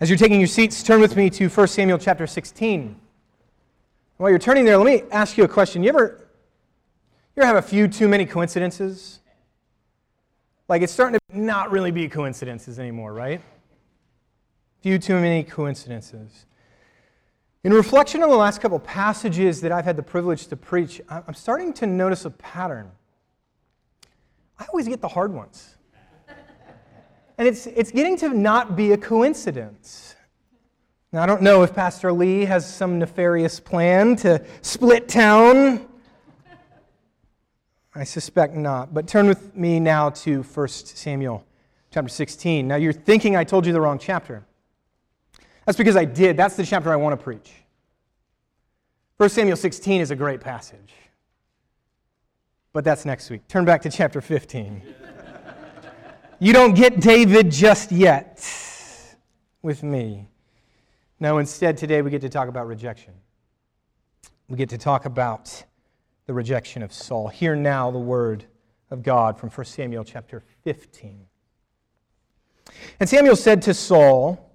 As you're taking your seats, turn with me to 1 Samuel chapter 16. While you're turning there, let me ask you a question. You ever, you ever have a few too many coincidences? Like it's starting to not really be coincidences anymore, right? Few too many coincidences. In reflection on the last couple passages that I've had the privilege to preach, I'm starting to notice a pattern. I always get the hard ones. And it's, it's getting to not be a coincidence. Now, I don't know if Pastor Lee has some nefarious plan to split town. I suspect not. But turn with me now to 1 Samuel chapter 16. Now, you're thinking I told you the wrong chapter. That's because I did. That's the chapter I want to preach. 1 Samuel 16 is a great passage. But that's next week. Turn back to chapter 15. You don't get David just yet with me. No, instead, today we get to talk about rejection. We get to talk about the rejection of Saul. Hear now the word of God from 1 Samuel chapter 15. And Samuel said to Saul,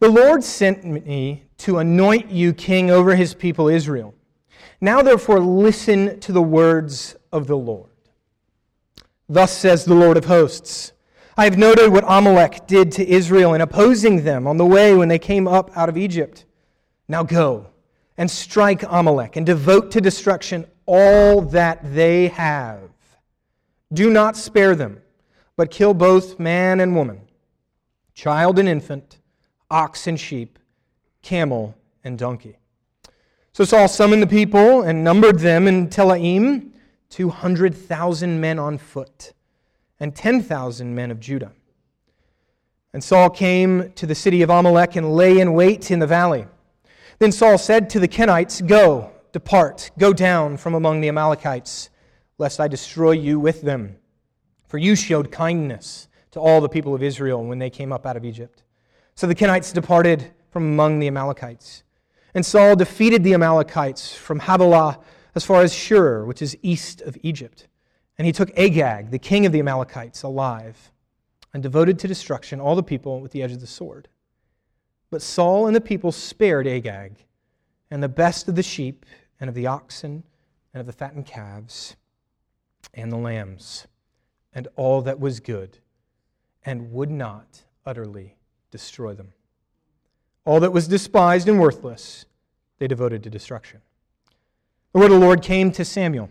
The Lord sent me to anoint you king over his people Israel. Now, therefore, listen to the words of the Lord. Thus says the Lord of hosts. I have noted what Amalek did to Israel in opposing them on the way when they came up out of Egypt. Now go and strike Amalek and devote to destruction all that they have. Do not spare them, but kill both man and woman, child and infant, ox and sheep, camel and donkey. So Saul summoned the people and numbered them in Telaim, 200,000 men on foot and 10,000 men of Judah. And Saul came to the city of Amalek and lay in wait in the valley. Then Saul said to the Kenites, Go, depart, go down from among the Amalekites, lest I destroy you with them. For you showed kindness to all the people of Israel when they came up out of Egypt. So the Kenites departed from among the Amalekites. And Saul defeated the Amalekites from Havilah as far as Shur, which is east of Egypt. And he took Agag, the king of the Amalekites, alive, and devoted to destruction all the people with the edge of the sword. But Saul and the people spared Agag, and the best of the sheep, and of the oxen, and of the fattened calves, and the lambs, and all that was good, and would not utterly destroy them. All that was despised and worthless, they devoted to destruction. The word of the Lord came to Samuel.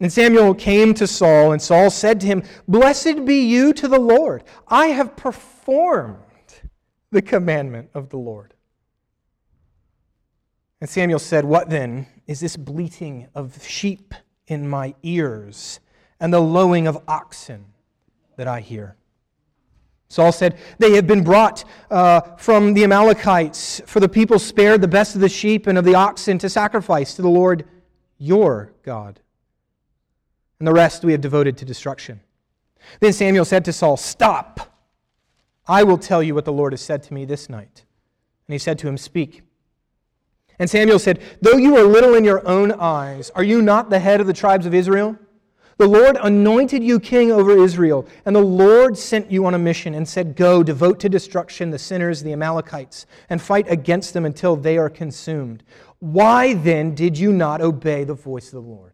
And Samuel came to Saul, and Saul said to him, Blessed be you to the Lord. I have performed the commandment of the Lord. And Samuel said, What then is this bleating of sheep in my ears and the lowing of oxen that I hear? Saul said, They have been brought uh, from the Amalekites, for the people spared the best of the sheep and of the oxen to sacrifice to the Lord your God and the rest we have devoted to destruction. Then Samuel said to Saul, Stop! I will tell you what the Lord has said to me this night. And he said to him, Speak. And Samuel said, Though you are little in your own eyes, are you not the head of the tribes of Israel? The Lord anointed you king over Israel, and the Lord sent you on a mission and said, Go, devote to destruction the sinners, the Amalekites, and fight against them until they are consumed. Why then did you not obey the voice of the Lord?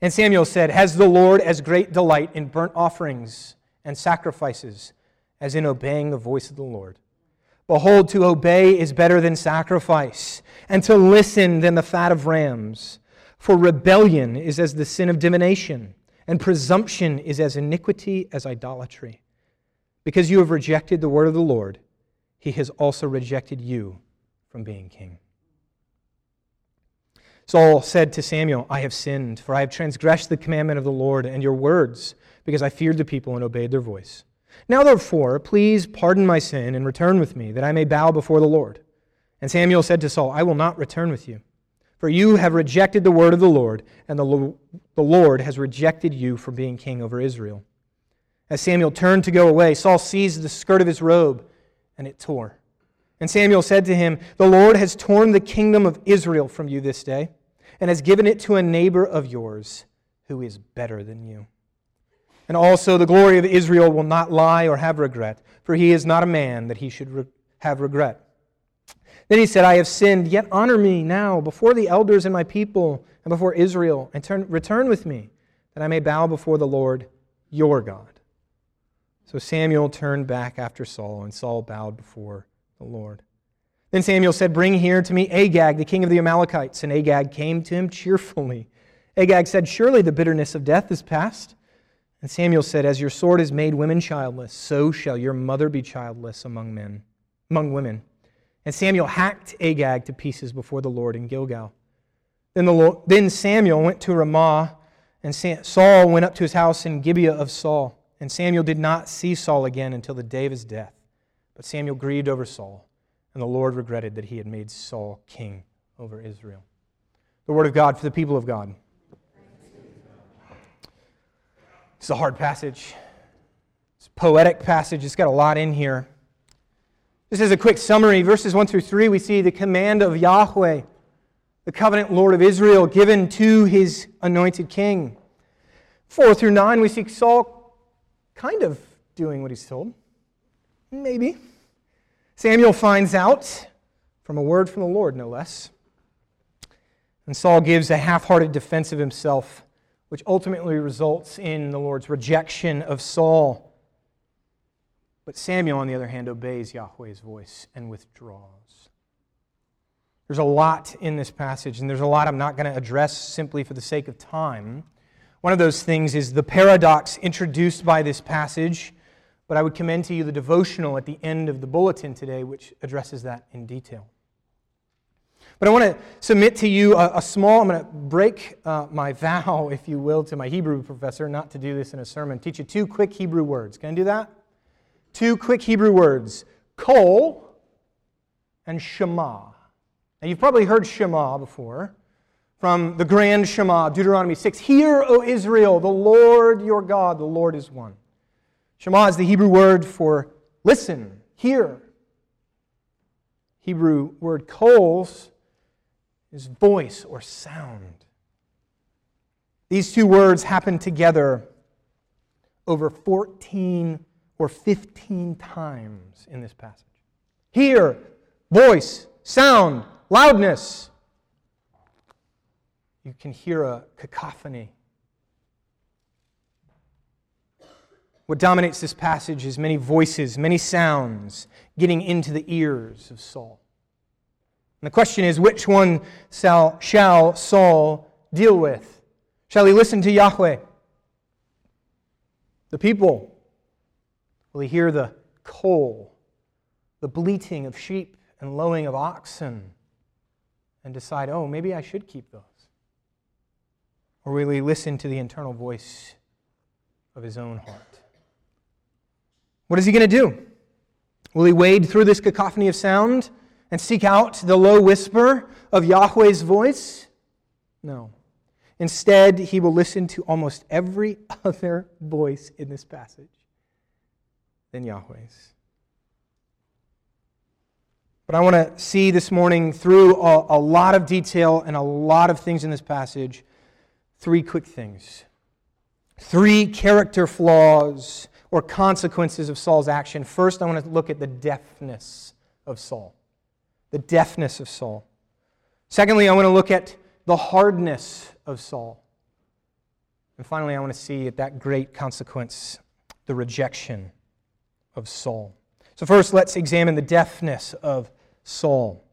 And Samuel said, Has the Lord as great delight in burnt offerings and sacrifices as in obeying the voice of the Lord? Behold, to obey is better than sacrifice, and to listen than the fat of rams. For rebellion is as the sin of divination, and presumption is as iniquity as idolatry. Because you have rejected the word of the Lord, he has also rejected you from being king. Saul said to Samuel, I have sinned, for I have transgressed the commandment of the Lord and your words, because I feared the people and obeyed their voice. Now, therefore, please pardon my sin and return with me, that I may bow before the Lord. And Samuel said to Saul, I will not return with you, for you have rejected the word of the Lord, and the, the Lord has rejected you from being king over Israel. As Samuel turned to go away, Saul seized the skirt of his robe, and it tore. And Samuel said to him, The Lord has torn the kingdom of Israel from you this day and has given it to a neighbor of yours who is better than you. And also, the glory of Israel will not lie or have regret, for he is not a man that he should re- have regret. Then he said, I have sinned, yet honor me now before the elders and my people and before Israel, and turn, return with me, that I may bow before the Lord your God. So Samuel turned back after Saul, and Saul bowed before the Lord. Then Samuel said, Bring here to me Agag, the king of the Amalekites. And Agag came to him cheerfully. Agag said, Surely the bitterness of death is past. And Samuel said, As your sword has made women childless, so shall your mother be childless among men, among women. And Samuel hacked Agag to pieces before the Lord in Gilgal. Then, the Lord, then Samuel went to Ramah, and Saul went up to his house in Gibeah of Saul. And Samuel did not see Saul again until the day of his death. But Samuel grieved over Saul and the Lord regretted that he had made Saul king over Israel. The word of God for the people of God. It's a hard passage. It's a poetic passage. It's got a lot in here. This is a quick summary. Verses 1 through 3, we see the command of Yahweh, the covenant Lord of Israel, given to his anointed king. 4 through 9, we see Saul kind of doing what he's told. Maybe. Samuel finds out from a word from the Lord, no less. And Saul gives a half hearted defense of himself, which ultimately results in the Lord's rejection of Saul. But Samuel, on the other hand, obeys Yahweh's voice and withdraws. There's a lot in this passage, and there's a lot I'm not going to address simply for the sake of time. One of those things is the paradox introduced by this passage but I would commend to you the devotional at the end of the bulletin today, which addresses that in detail. But I want to submit to you a, a small, I'm going to break uh, my vow, if you will, to my Hebrew professor not to do this in a sermon. Teach you two quick Hebrew words. Can I do that? Two quick Hebrew words kol and shema. Now, you've probably heard shema before from the grand shema, Deuteronomy 6. Hear, O Israel, the Lord your God, the Lord is one. Shema is the Hebrew word for listen, hear. Hebrew word kols is voice or sound. These two words happen together over 14 or 15 times in this passage. Hear, voice, sound, loudness. You can hear a cacophony What dominates this passage is many voices, many sounds getting into the ears of Saul. And the question is which one shall, shall Saul deal with? Shall he listen to Yahweh? The people? Will he hear the kol, the bleating of sheep and lowing of oxen, and decide, oh, maybe I should keep those? Or will he listen to the internal voice of his own heart? What is he going to do? Will he wade through this cacophony of sound and seek out the low whisper of Yahweh's voice? No. Instead, he will listen to almost every other voice in this passage than Yahweh's. But I want to see this morning through a, a, lot of detail and a lot of things in this passage three quick things. Three character flaws or consequences of Saul's action. First, I want to look at the deafness of Saul. The deafness of Saul. Secondly, I want to look at the hardness of Saul. And finally, I want to see at that great consequence, the rejection of Saul. So, first, let's examine the deafness of Saul.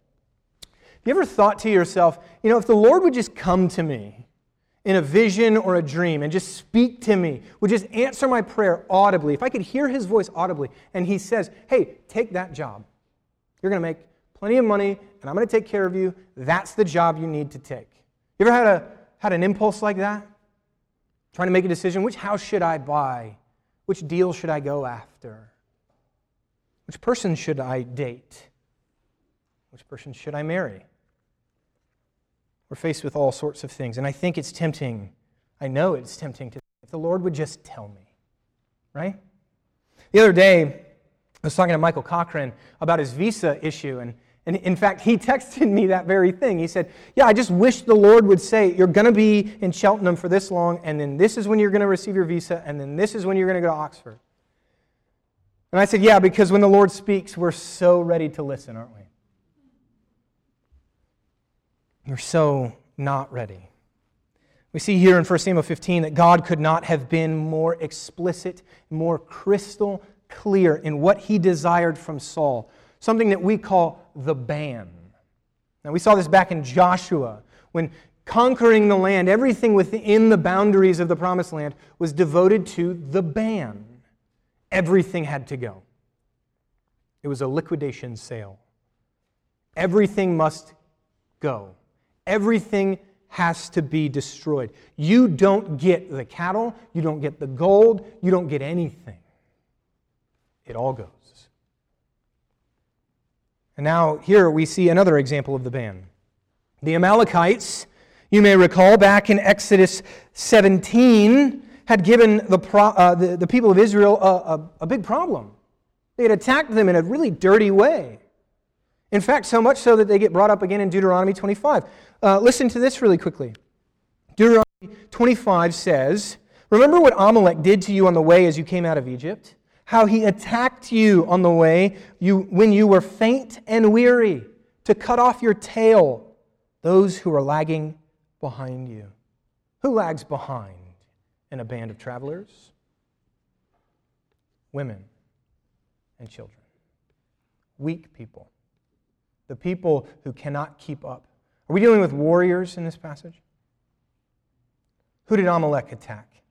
Have you ever thought to yourself, you know, if the Lord would just come to me in a vision or a dream and just speak to me, would just answer my prayer audibly, if I could hear his voice audibly, and he says, hey, take that job. You're going to make plenty of money, and I'm going to take care of you. That's the job you need to take. You ever had, a, had an impulse like that? Trying to make a decision which house should I buy? Which deal should I go after? Which person should I date? Which person should I marry? We're faced with all sorts of things. And I think it's tempting, I know it's tempting to, if the Lord would just tell me, right? The other day, I was talking to Michael Cochran about his visa issue, and, and in fact, he texted me that very thing. He said, Yeah, I just wish the Lord would say, You're going to be in Cheltenham for this long, and then this is when you're going to receive your visa, and then this is when you're going to go to Oxford. And I said, Yeah, because when the Lord speaks, we're so ready to listen, aren't we? We're so not ready. We see here in 1 Samuel 15 that God could not have been more explicit, more crystal clear in what he desired from Saul, something that we call the ban. Now, we saw this back in Joshua when conquering the land, everything within the boundaries of the promised land was devoted to the ban. Everything had to go. It was a liquidation sale. Everything must go. Everything has to be destroyed. You don't get the cattle, you don't get the gold, you don't get anything. It all goes. And now, here we see another example of the ban. The Amalekites, you may recall, back in Exodus 17, had given the, pro, uh, the, the, people of Israel a, a, a big problem. They had attacked them in a really dirty way. In fact, so much so that they get brought up again in Deuteronomy 25. Uh, listen to this really quickly. Deuteronomy 25 says, Remember what Amalek did to you on the way as you came out of Egypt? How he attacked you on the way you, when you were faint and weary, to cut off your tail, those who are lagging behind you. Who lags behind in a band of travelers? Women and children, weak people the people who cannot keep up. Are we dealing with warriors in this passage? Who did Amalek attack?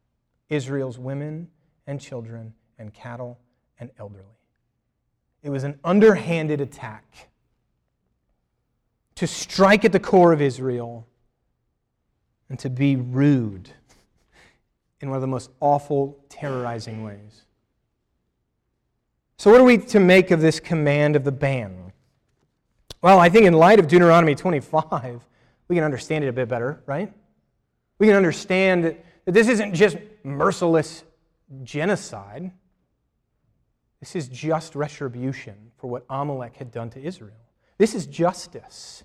Israel's women and children and cattle and elderly. It was an underhanded attack to strike at the core of Israel and to be rude in one of the most awful, terrorizing ways. So, what are we to make of this command of the ban? Well, I think in light of Deuteronomy 25, we can understand it a bit better, right? We can understand that, this isn't just merciless genocide. This is just retribution for what Amalek had done to Israel. This is justice.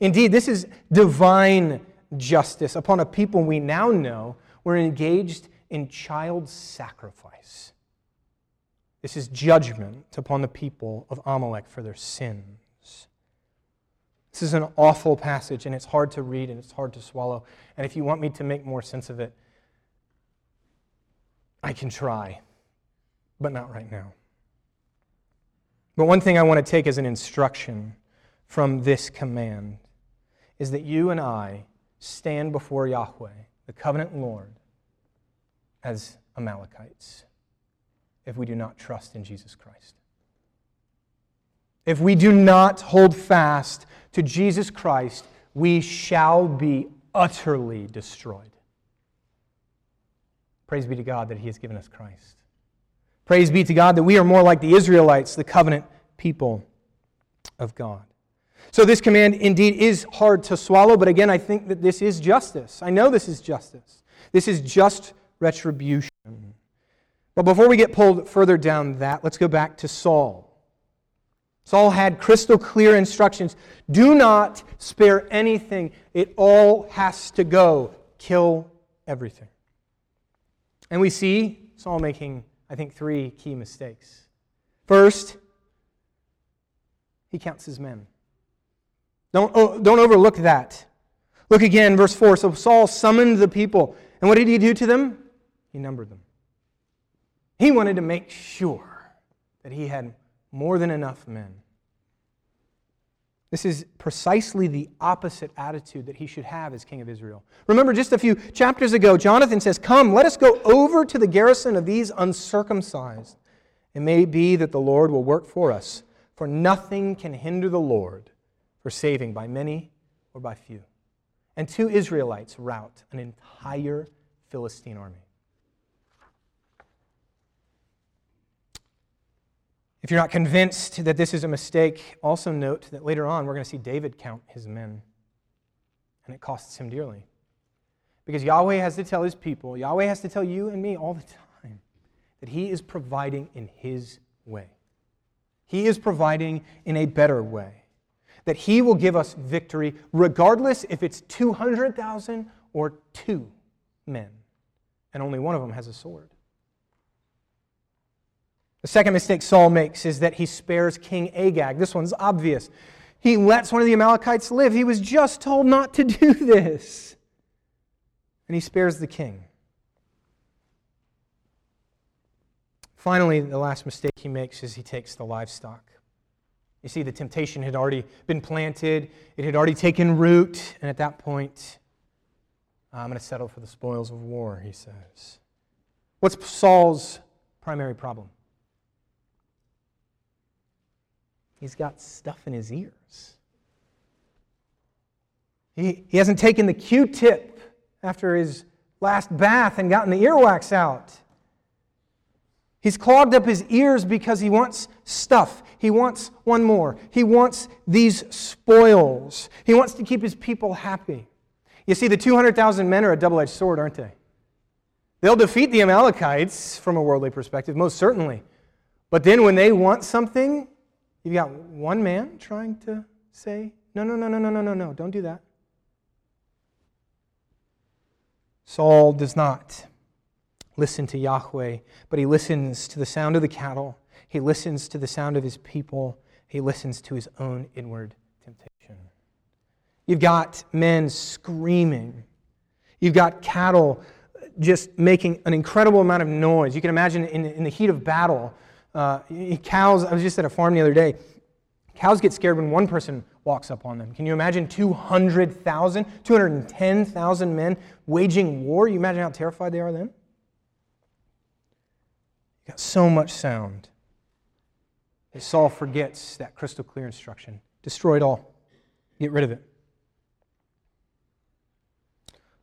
Indeed, this is divine justice upon a people we now know were engaged in child sacrifice. This is judgment upon the people of Amalek for their sins. This is an awful passage, and it's hard to read and it's hard to swallow. And if you want me to make more sense of it, I can try, but not right now. But one thing I want to take as an instruction from this command is that you and I stand before Yahweh, the covenant Lord, as Amalekites if we do not trust in Jesus Christ. If we do not hold fast to Jesus Christ, we shall be utterly destroyed. Praise be to God that He has given us Christ. Praise be to God that we are more like the Israelites, the covenant people of God. So, this command indeed is hard to swallow, but again, I think that this is justice. I know this is justice. This is just retribution. But before we get pulled further down that, let's go back to Saul. Saul had crystal clear instructions do not spare anything, it all has to go. Kill everything. And we see Saul making, I think, three key mistakes. First, he counts his men. Don't, oh, don't overlook that. Look again, verse 4. So Saul summoned the people. And what did he do to them? He numbered them. He wanted to make sure that he had more than enough men. This is precisely the opposite attitude that he should have as king of Israel. Remember, just a few chapters ago, Jonathan says, Come, let us go over to the garrison of these uncircumcised. It may be that the Lord will work for us, for nothing can hinder the Lord for saving by many or by few. And two Israelites rout an entire Philistine army. If you're not convinced that this is a mistake, also note that later on we're going to see David count his men. And it costs him dearly. Because Yahweh has to tell his people, Yahweh has to tell you and me all the time that he is providing in his way. He is providing in a better way. That he will give us victory regardless if it's 200,000 or two men. And only one of them has a sword. The second mistake Saul makes is that he spares King Agag. This one's obvious. He lets one of the Amalekites live. He was just told not to do this. And he spares the king. Finally, the last mistake he makes is he takes the livestock. You see, the temptation had already been planted, it had already taken root, and at that point, I'm going to settle for the spoils of war, he says. What's Saul's primary problem? He's got stuff in his ears. He, he hasn't taken the Q tip after his last bath and gotten the earwax out. He's clogged up his ears because he wants stuff. He wants one more. He wants these spoils. He wants to keep his people happy. You see, the 200,000 men are a double edged sword, aren't they? They'll defeat the Amalekites from a worldly perspective, most certainly. But then when they want something, You've got one man trying to say, no, no, no, no, no, no, no, no, don't do that. Saul does not listen to Yahweh, but he listens to the sound of the cattle. He listens to the sound of his people. He listens to his own inward temptation. You've got men screaming. You've got cattle just making an incredible amount of noise. You can imagine in, in the heat of battle, uh, cows, I was just at a farm the other day. Cows get scared when one person walks up on them. Can you imagine 200,000, 210,000 men waging war? You imagine how terrified they are then? You got so much sound that Saul forgets that crystal clear instruction. Destroy it all. Get rid of it.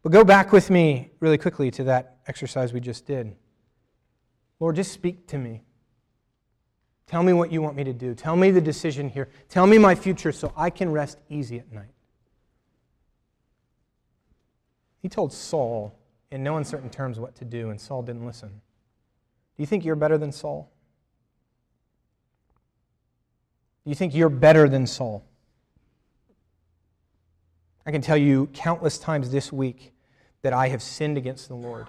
But go back with me really quickly to that exercise we just did. Lord, just speak to me. Tell me what you want me to do. Tell me the decision here. Tell me my future so I can rest easy at night. He told Saul in no uncertain terms what to do, and Saul didn't listen. Do you think you're better than Saul? Do you think you're better than Saul? I can tell you countless times this week that I have sinned against the Lord.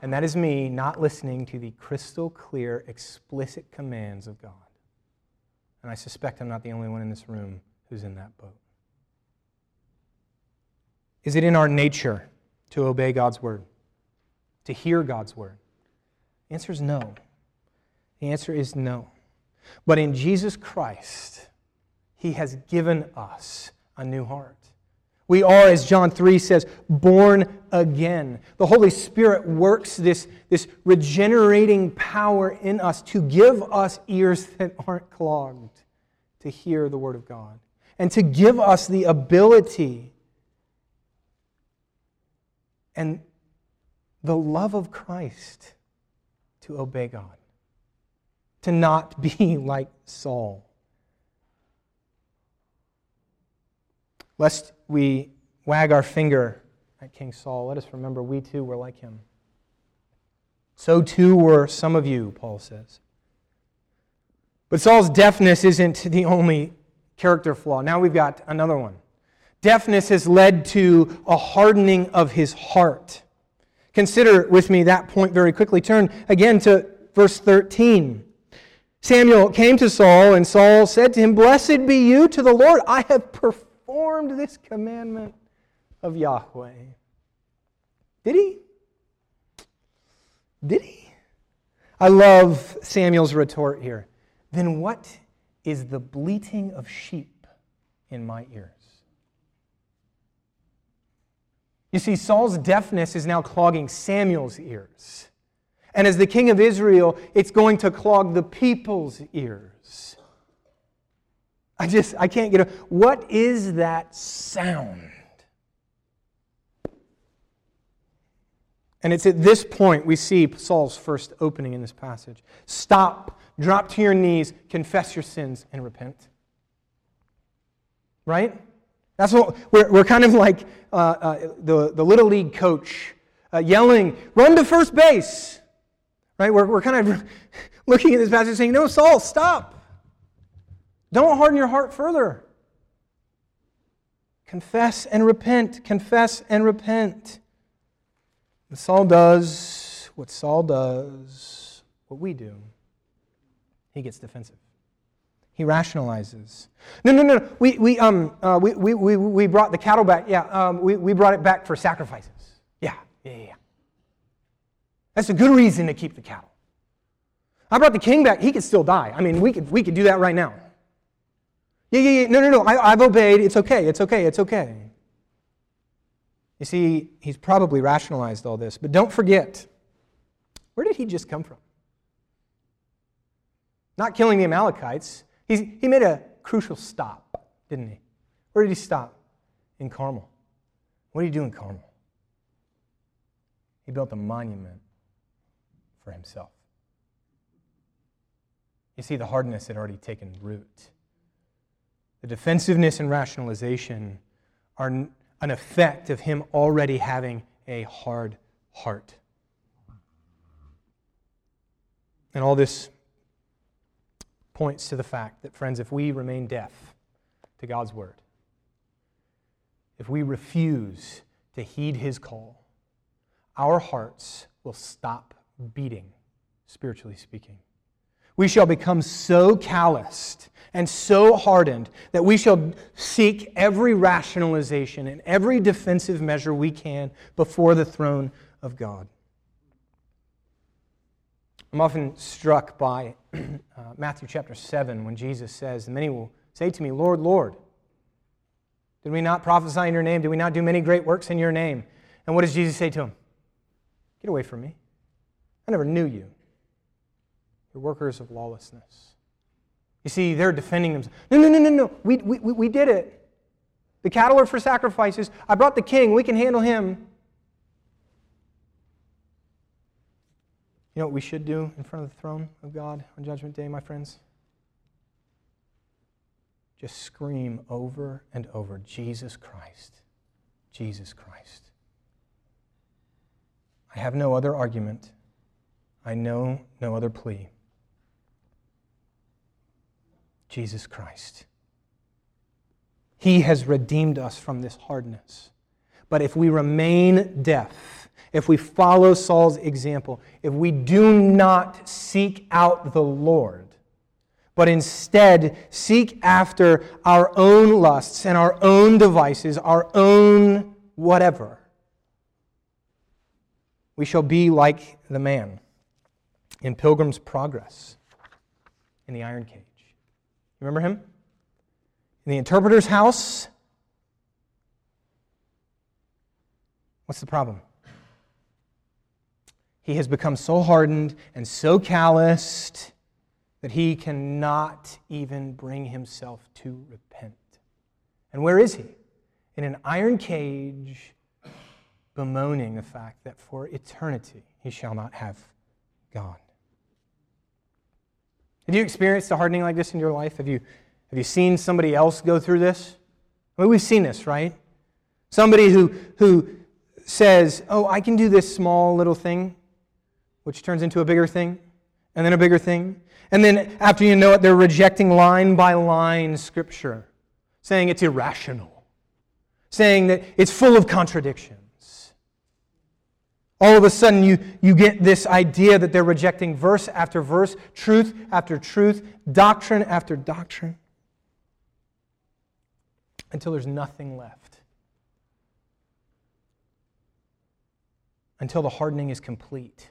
And that is me not listening to the crystal clear, explicit commands of God. And I suspect I'm not the only one in this room who's in that boat. Is it in our nature to obey God's word, to hear God's word? The answer is no. The answer is no. But in Jesus Christ, He has given us a new heart. We are, as John 3 says, born again. The Holy Spirit works this, this regenerating power in us to give us ears that aren't clogged to hear the Word of God and to give us the ability and the love of Christ to obey God, to not be like Saul. Lest we wag our finger at King Saul, let us remember we too were like him. So too were some of you, Paul says. But Saul's deafness isn't the only character flaw. Now we've got another one. Deafness has led to a hardening of his heart. Consider with me that point very quickly. Turn again to verse 13. Samuel came to Saul, and Saul said to him, Blessed be you to the Lord. I have performed performed this commandment of Yahweh. Did he? Did he? I love Samuel's retort here. Then what is the bleating of sheep in my ears. You see, Saul's deafness is now clogging Samuel's ears. And as the king of Israel, it's going to clog the people's ears. I just, I can't get a. What is that sound? And it's at this point we see Saul's first opening in this passage. Stop, drop to your knees, confess your sins, and repent. Right? That's what we're, we're kind of like uh, uh, the, the little league coach uh, yelling, run to first base. Right? We're, we're kind of looking at this passage saying, no, Saul, stop. Don't harden your heart further. Confess and repent. Confess and repent. And Saul does what Saul does, what we do. He gets defensive. He rationalizes. No, no, no. We, we, um, uh, we, we, we, we brought the cattle back. Yeah, um, we, we brought it back for sacrifices. Yeah, yeah, yeah. That's a good reason to keep the cattle. I brought the king back. He could still die. I mean, we could, we could do that right now. Yeah, yeah, yeah. No, no, no. I, I've obeyed. It's okay. It's okay. It's okay. You see, he's probably rationalized all this, but don't forget where did he just come from? Not killing the Amalekites. He's, he made a crucial stop, didn't he? Where did he stop? In Carmel. What did he do in Carmel? He built a monument for himself. You see, the hardness had already taken root. The defensiveness and rationalization are an effect of him already having a hard heart. And all this points to the fact that, friends, if we remain deaf to God's word, if we refuse to heed his call, our hearts will stop beating, spiritually speaking. We shall become so calloused and so hardened that we shall seek every rationalization and every defensive measure we can before the throne of God. I'm often struck by uh, Matthew chapter 7 when Jesus says, many will say to me, Lord, Lord, did we not prophesy in your name? Did we not do many great works in your name? And what does Jesus say to him? Get away from me. I never knew you. You're workers of lawlessness. You see, they're defending themselves. No, no, no, no, no. We, we, we did it. The cattle are for sacrifices. I brought the king. We can handle him. You know what we should do in front of the throne of God on Judgment Day, my friends? Just scream over and over Jesus Christ, Jesus Christ. I have no other argument. I know no other plea. Jesus Christ. He has redeemed us from this hardness. But if we remain deaf, if we follow Saul's example, if we do not seek out the Lord, but instead seek after our own lusts and our own devices, our own whatever, we shall be like the man in Pilgrim's Progress in the iron cage. Remember him? In the interpreter's house. What's the problem? He has become so hardened and so calloused that he cannot even bring himself to repent. And where is he? In an iron cage, bemoaning the fact that for eternity he shall not have God. Have you experienced a hardening like this in your life? Have you, have you seen somebody else go through this? I mean, we've seen this, right? Somebody who, who says, Oh, I can do this small little thing, which turns into a bigger thing, and then a bigger thing. And then after you know it, they're rejecting line by line scripture, saying it's irrational, saying that it's full of contradiction all of a sudden you, you get this idea that they're rejecting verse after verse, truth after truth, doctrine after doctrine, until there's nothing left. Until the hardening is complete.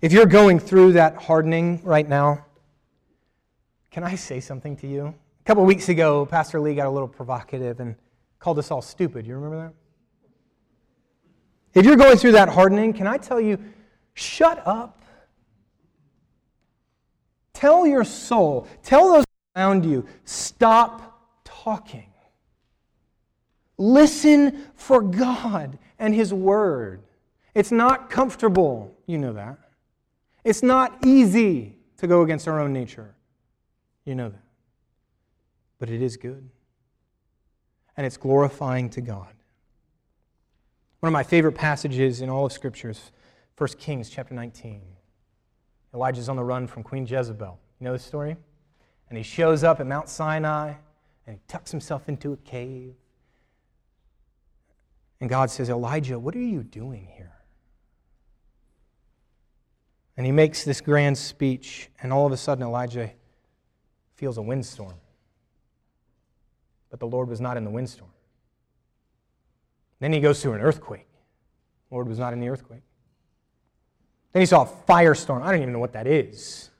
If you're going through that hardening right now, can I say something to you? A couple weeks ago, Pastor Lee got a little provocative and called us all stupid. You remember that? If you're going through that hardening, can I tell you, shut up. Tell your soul, tell those around you, stop talking. Listen for God and His Word. It's not comfortable, you know that. It's not easy to go against our own nature. You know that. But it is good. And it's glorifying to God. One of my favorite passages in all of Scripture is 1 Kings chapter 19. Elijah's on the run from Queen Jezebel. You know the story? And he shows up at Mount Sinai and he tucks himself into a cave. And God says, Elijah, what are you doing here? And he makes this grand speech, and all of a sudden, Elijah feels a windstorm. But the Lord was not in the windstorm. Then he goes through an earthquake. The Lord was not in the earthquake. Then he saw a firestorm. I don't even know what that is.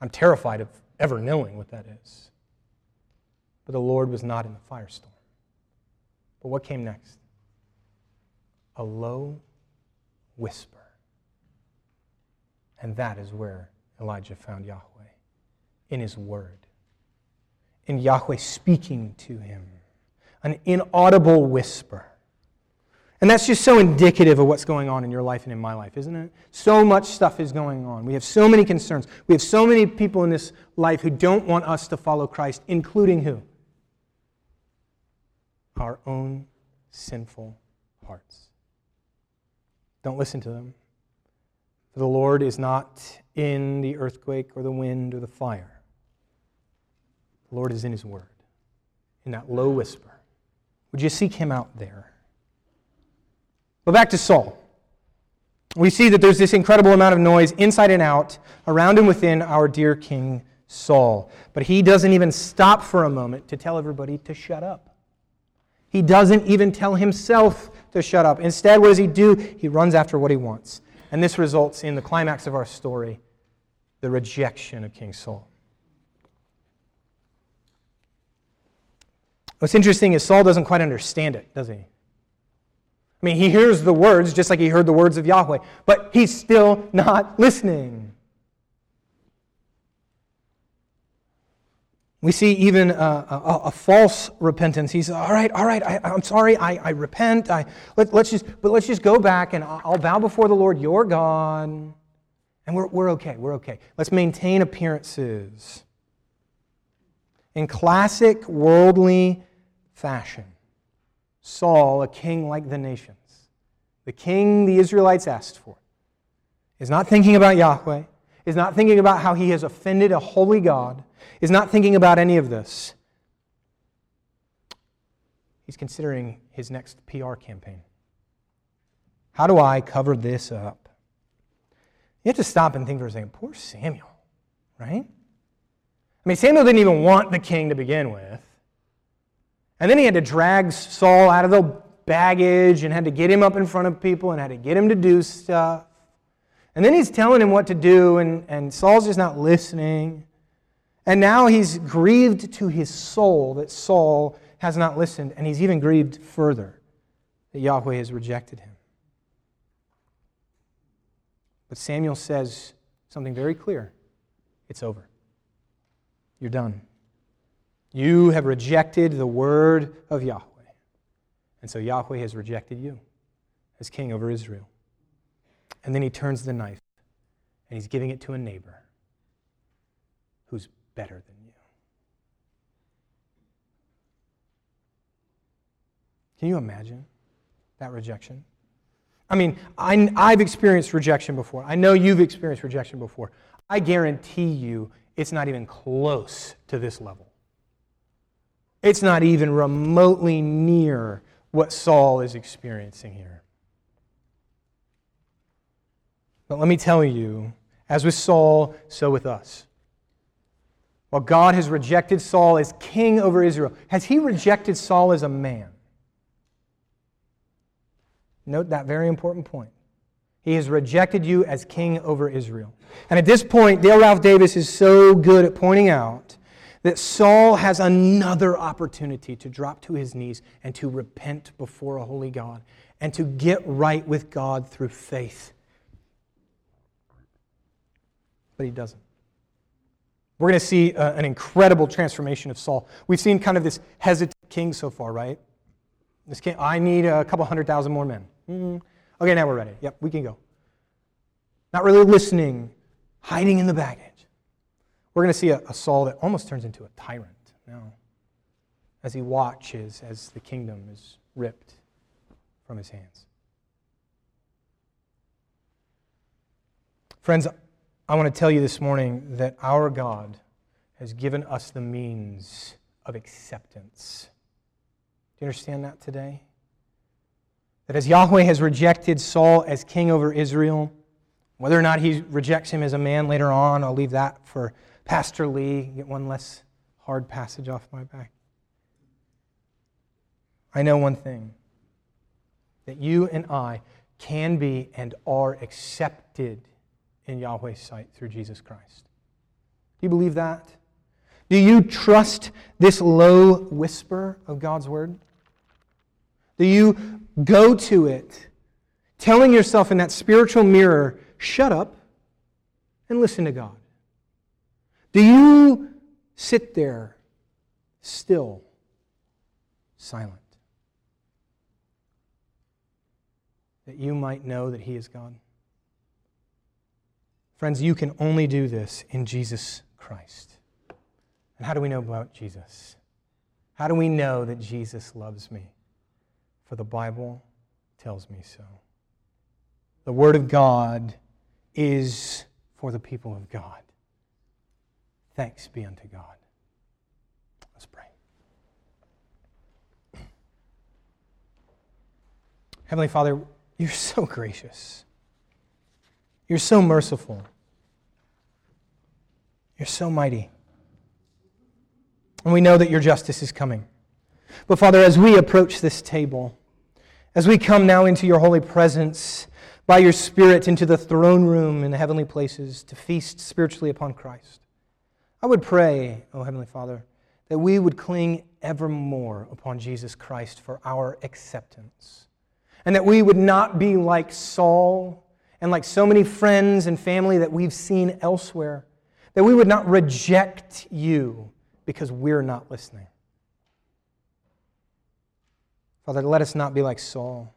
I'm terrified of ever knowing what that is. But the Lord was not in the firestorm. But what came next? A low whisper. And that is where Elijah found Yahweh in his word, in Yahweh speaking to him, an inaudible whisper. And that's just so indicative of what's going on in your life and in my life, isn't it? So much stuff is going on. We have so many concerns. We have so many people in this life who don't want us to follow Christ, including who? Our own sinful hearts. Don't listen to them. For the Lord is not in the earthquake or the wind or the fire. The Lord is in His Word, in that low whisper. Would you seek Him out there? But back to Saul. We see that there's this incredible amount of noise inside and out, around and within our dear King Saul. But he doesn't even stop for a moment to tell everybody to shut up. He doesn't even tell himself to shut up. Instead, what does he do? He runs after what he wants. And this results in the climax of our story the rejection of King Saul. What's interesting is Saul doesn't quite understand it, does he? I mean, he hears the words just like he heard the words of Yahweh, but he's still not listening. We see even uh, a, a, a, false repentance. He's all right, all right. I, am sorry. I, I repent. I let, us just, but let's just go back and I'll bow before the Lord, your God, and we're, we're okay. We're okay. Let's maintain appearances. In classic worldly fashion, Saul, a king like the nations, the king the Israelites asked for, is not thinking about Yahweh, is not thinking about how he has offended a holy God is not thinking about any of this. He's considering his next PR campaign. How do I cover this up? You have to stop and think for a second. Poor Samuel, right? I mean, Samuel didn't even want the king to begin with. And then he had to drag Saul out of the baggage and had to get him up in front of people and had to get him to do stuff. And then he's telling him what to do, and, and Saul's just not listening. And now he's grieved to his soul that Saul has not listened, and he's even grieved further that Yahweh has rejected him. But Samuel says something very clear it's over. You're done. You have rejected the word of Yahweh. And so Yahweh has rejected you as king over Israel. And then he turns the knife and he's giving it to a neighbor who's better than you. Can you imagine that rejection? I mean, I, I've experienced rejection before. I know you've experienced rejection before. I guarantee you it's not even close to this level. It's not even remotely near what Saul is experiencing here. But let me tell you, as with Saul, so with us. While God has rejected Saul as king over Israel, has he rejected Saul as a man? Note that very important point. He has rejected you as king over Israel. And at this point, Dale Ralph Davis is so good at pointing out that Saul has another opportunity to drop to his knees and to repent before a holy God and to get right with God through faith. But he doesn't. We're going to see uh, an incredible transformation of Saul. We've seen kind of this hesitant king so far, right? This king, I need a couple hundred thousand more men. Mm-hmm. Okay, now we're ready. Yep, we can go. Not really listening, hiding in the baggage. We're going to see a, a Saul that almost turns into a tyrant now as he watches as the kingdom is ripped from his hands. Friends, I want to tell you this morning that our God has given us the means of acceptance. Do you understand that today? That as Yahweh has rejected Saul as king over Israel, whether or not he rejects him as a man later on, I'll leave that for Pastor Lee. Get one less hard passage off my back. I know one thing that you and I can be and are accepted in Yahweh's sight through Jesus Christ. Do you believe that? Do you trust this low whisper of God's word? Do you go to it telling yourself in that spiritual mirror, shut up and listen to God? Do you sit there still, silent, that you might know that He is God? Friends, you can only do this in Jesus Christ. And how do we know about Jesus? How do we know that Jesus loves me? for the Bible tells me so. The Word of God is for the people of God. Thanks be unto God. Let's pray. Heavenly Father, you're so gracious. You're so merciful. You're so mighty. And we know that your justice is coming. But Father, as we approach this table, as we come now into your holy presence by your Spirit into the throne room in the heavenly places to feast spiritually upon Christ, I would pray, O oh Heavenly Father, that we would cling evermore upon Jesus Christ for our acceptance. And that we would not be like Saul and like so many friends and family that we've seen elsewhere. That we would not reject you because we're not listening. Father, let us not be like Saul,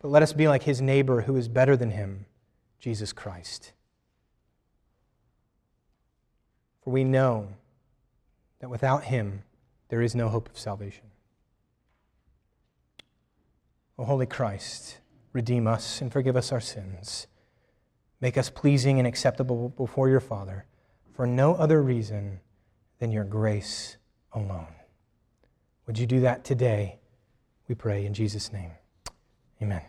but let us be like his neighbor who is better than him, Jesus Christ. For we know that without him, there is no hope of salvation. O Holy Christ, redeem us and forgive us our sins. Make us pleasing and acceptable before your Father for no other reason than your grace alone. Would you do that today? We pray in Jesus' name. Amen.